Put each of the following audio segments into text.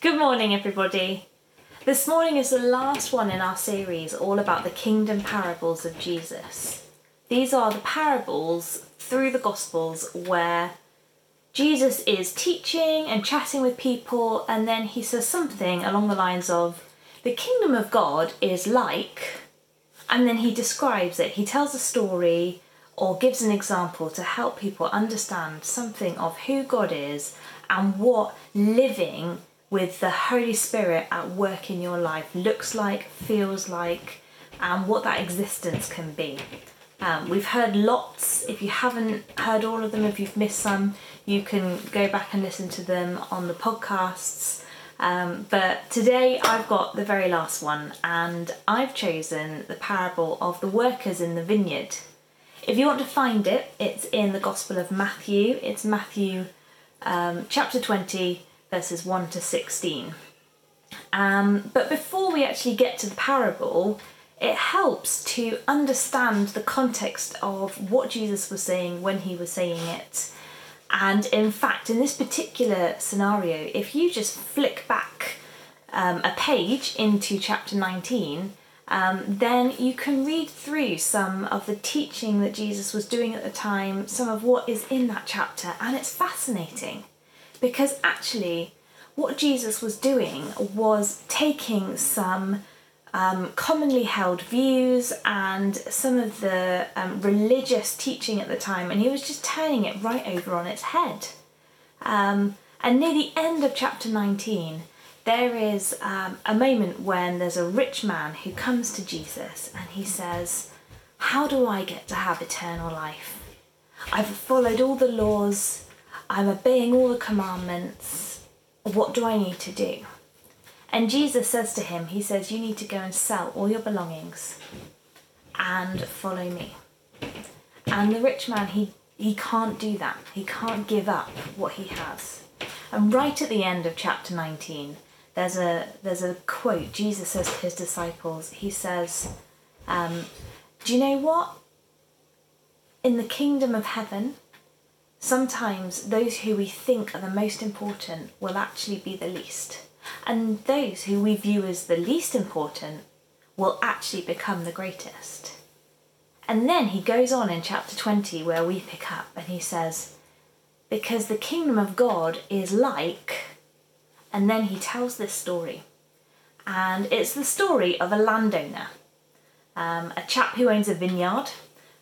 Good morning, everybody. This morning is the last one in our series all about the kingdom parables of Jesus. These are the parables through the Gospels where Jesus is teaching and chatting with people, and then he says something along the lines of, The kingdom of God is like, and then he describes it. He tells a story or gives an example to help people understand something of who God is and what living with the Holy Spirit at work in your life looks like, feels like, and what that existence can be. Um, we've heard lots. If you haven't heard all of them, if you've missed some, you can go back and listen to them on the podcasts. Um, but today I've got the very last one, and I've chosen the parable of the workers in the vineyard. If you want to find it, it's in the Gospel of Matthew. It's Matthew um, chapter 20, verses 1 to 16. Um, but before we actually get to the parable, it helps to understand the context of what Jesus was saying when he was saying it. And in fact, in this particular scenario, if you just flick back um, a page into chapter 19, um, then you can read through some of the teaching that Jesus was doing at the time, some of what is in that chapter, and it's fascinating because actually, what Jesus was doing was taking some um, commonly held views and some of the um, religious teaching at the time, and he was just turning it right over on its head. Um, and near the end of chapter 19, there is um, a moment when there's a rich man who comes to Jesus and he says, How do I get to have eternal life? I've followed all the laws, I'm obeying all the commandments. What do I need to do? And Jesus says to him, He says, You need to go and sell all your belongings and follow me. And the rich man, he, he can't do that. He can't give up what he has. And right at the end of chapter 19, there's a there's a quote Jesus says to his disciples. He says, um, "Do you know what? In the kingdom of heaven, sometimes those who we think are the most important will actually be the least, and those who we view as the least important will actually become the greatest." And then he goes on in chapter 20 where we pick up and he says, "Because the kingdom of God is like." And then he tells this story. And it's the story of a landowner, um, a chap who owns a vineyard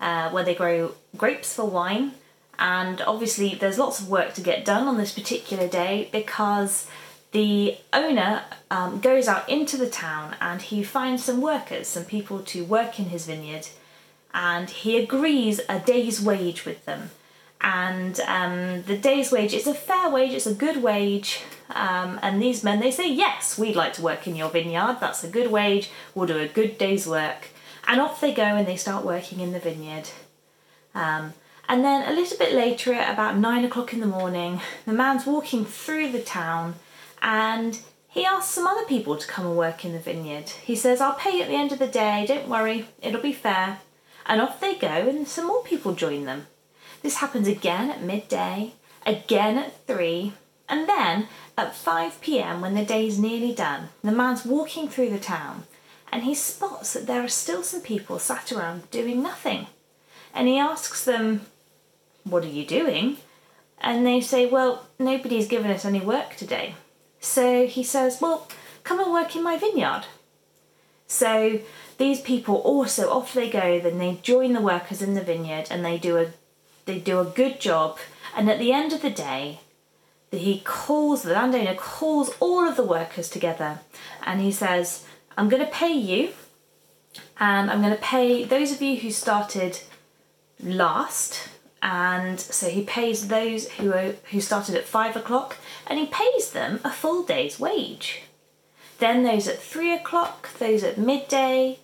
uh, where they grow grapes for wine. And obviously, there's lots of work to get done on this particular day because the owner um, goes out into the town and he finds some workers, some people to work in his vineyard, and he agrees a day's wage with them. And um, the day's wage is a fair wage, it's a good wage, um, and these men, they say, Yes, we'd like to work in your vineyard. That's a good wage. We'll do a good day's work. And off they go and they start working in the vineyard. Um, and then a little bit later, at about nine o'clock in the morning, the man's walking through the town and he asks some other people to come and work in the vineyard. He says, I'll pay you at the end of the day, don't worry, it'll be fair. And off they go, and some more people join them. This happens again at midday, again at three, and then at 5 pm, when the day's nearly done, the man's walking through the town and he spots that there are still some people sat around doing nothing. And he asks them, What are you doing? And they say, Well, nobody's given us any work today. So he says, Well, come and work in my vineyard. So these people also off they go, then they join the workers in the vineyard and they do a they do a good job. And at the end of the day, he calls, the landowner calls all of the workers together and he says, I'm going to pay you and I'm going to pay those of you who started last. And so he pays those who, are, who started at five o'clock and he pays them a full day's wage. Then those at three o'clock, those at midday,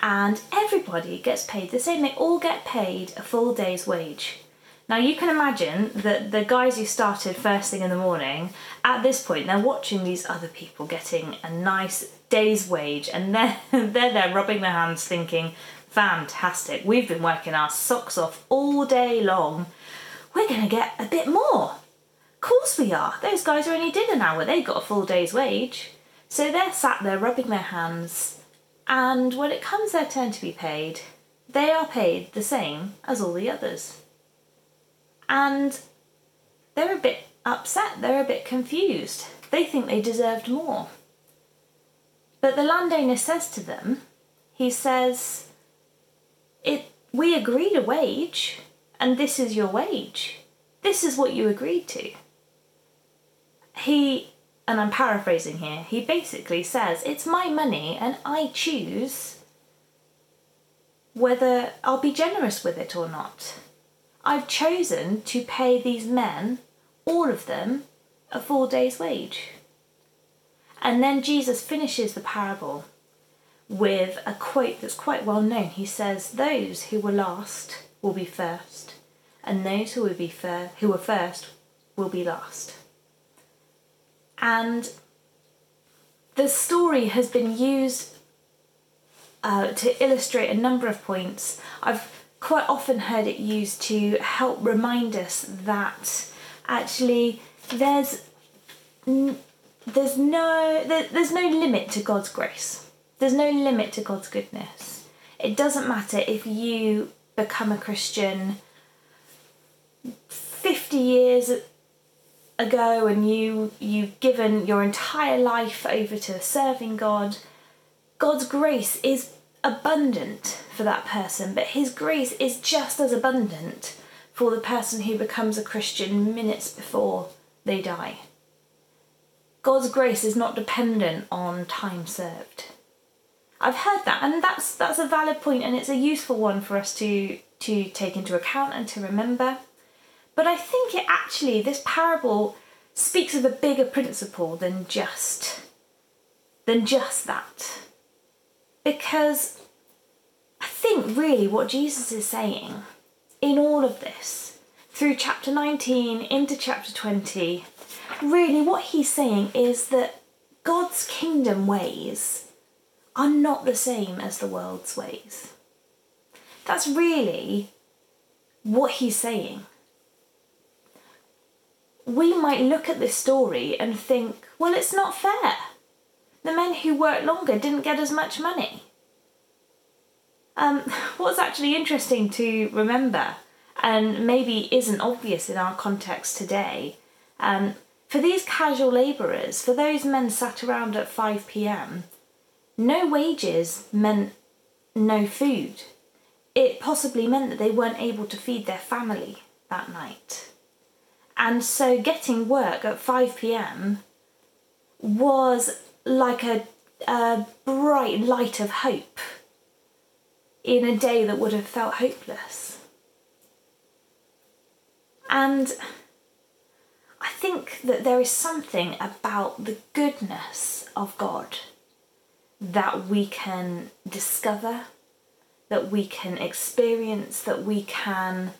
and everybody gets paid the same. They all get paid a full day's wage. Now you can imagine that the guys who started first thing in the morning, at this point, they're watching these other people getting a nice day's wage and they're, they're there rubbing their hands thinking, fantastic, we've been working our socks off all day long. We're going to get a bit more. Of course we are. Those guys are only did an hour, they got a full day's wage. So they're sat there rubbing their hands, and when it comes their turn to be paid, they are paid the same as all the others. And they're a bit upset, they're a bit confused. They think they deserved more. But the landowner says to them, he says, We agreed a wage, and this is your wage. This is what you agreed to. He, and I'm paraphrasing here, he basically says, It's my money, and I choose whether I'll be generous with it or not. I've chosen to pay these men, all of them, a full day's wage. And then Jesus finishes the parable with a quote that's quite well known. He says, Those who were last will be first, and those who will be fir- who were first will be last. And the story has been used uh, to illustrate a number of points. I've quite often heard it used to help remind us that actually there's n- there's no there, there's no limit to God's grace. There's no limit to God's goodness. It doesn't matter if you become a Christian 50 years ago and you you've given your entire life over to serving God. God's grace is abundant for that person, but his grace is just as abundant for the person who becomes a Christian minutes before they die. God's grace is not dependent on time served. I've heard that, and that's that's a valid point, and it's a useful one for us to to take into account and to remember. But I think it actually this parable speaks of a bigger principle than just than just that. Because I think really what Jesus is saying in all of this, through chapter 19 into chapter 20, really what he's saying is that God's kingdom ways are not the same as the world's ways. That's really what he's saying. We might look at this story and think, well, it's not fair. The men who worked longer didn't get as much money. Um, what's actually interesting to remember, and maybe isn't obvious in our context today, um, for these casual labourers, for those men sat around at 5 pm, no wages meant no food. It possibly meant that they weren't able to feed their family that night. And so getting work at 5 pm was like a, a bright light of hope in a day that would have felt hopeless. And I think that there is something about the goodness of God that we can discover, that we can experience, that we can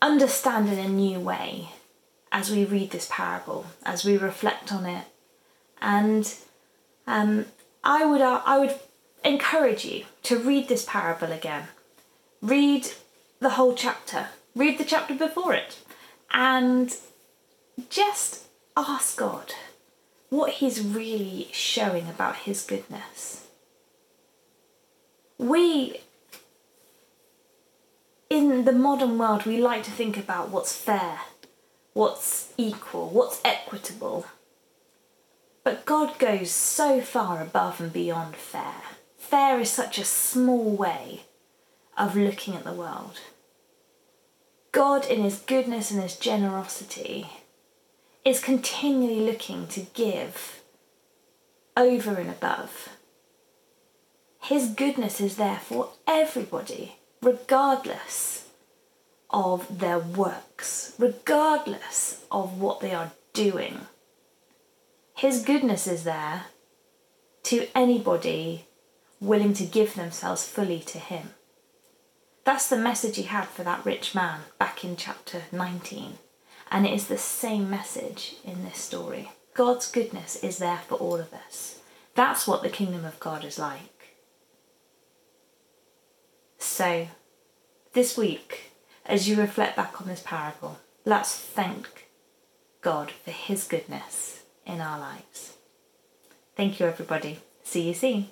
understand in a new way as we read this parable, as we reflect on it. And um, I would uh, I would encourage you to read this parable again. Read the whole chapter. Read the chapter before it, and just ask God what He's really showing about His goodness. We in the modern world, we like to think about what's fair, what's equal, what's equitable. But God goes so far above and beyond fair. Fair is such a small way of looking at the world. God, in His goodness and His generosity, is continually looking to give over and above. His goodness is there for everybody regardless of their works, regardless of what they are doing. His goodness is there to anybody willing to give themselves fully to Him. That's the message he had for that rich man back in chapter 19. And it is the same message in this story. God's goodness is there for all of us. That's what the kingdom of God is like. So, this week, as you reflect back on this parable, Let's thank God for His goodness in our lives. Thank you, everybody. See you soon.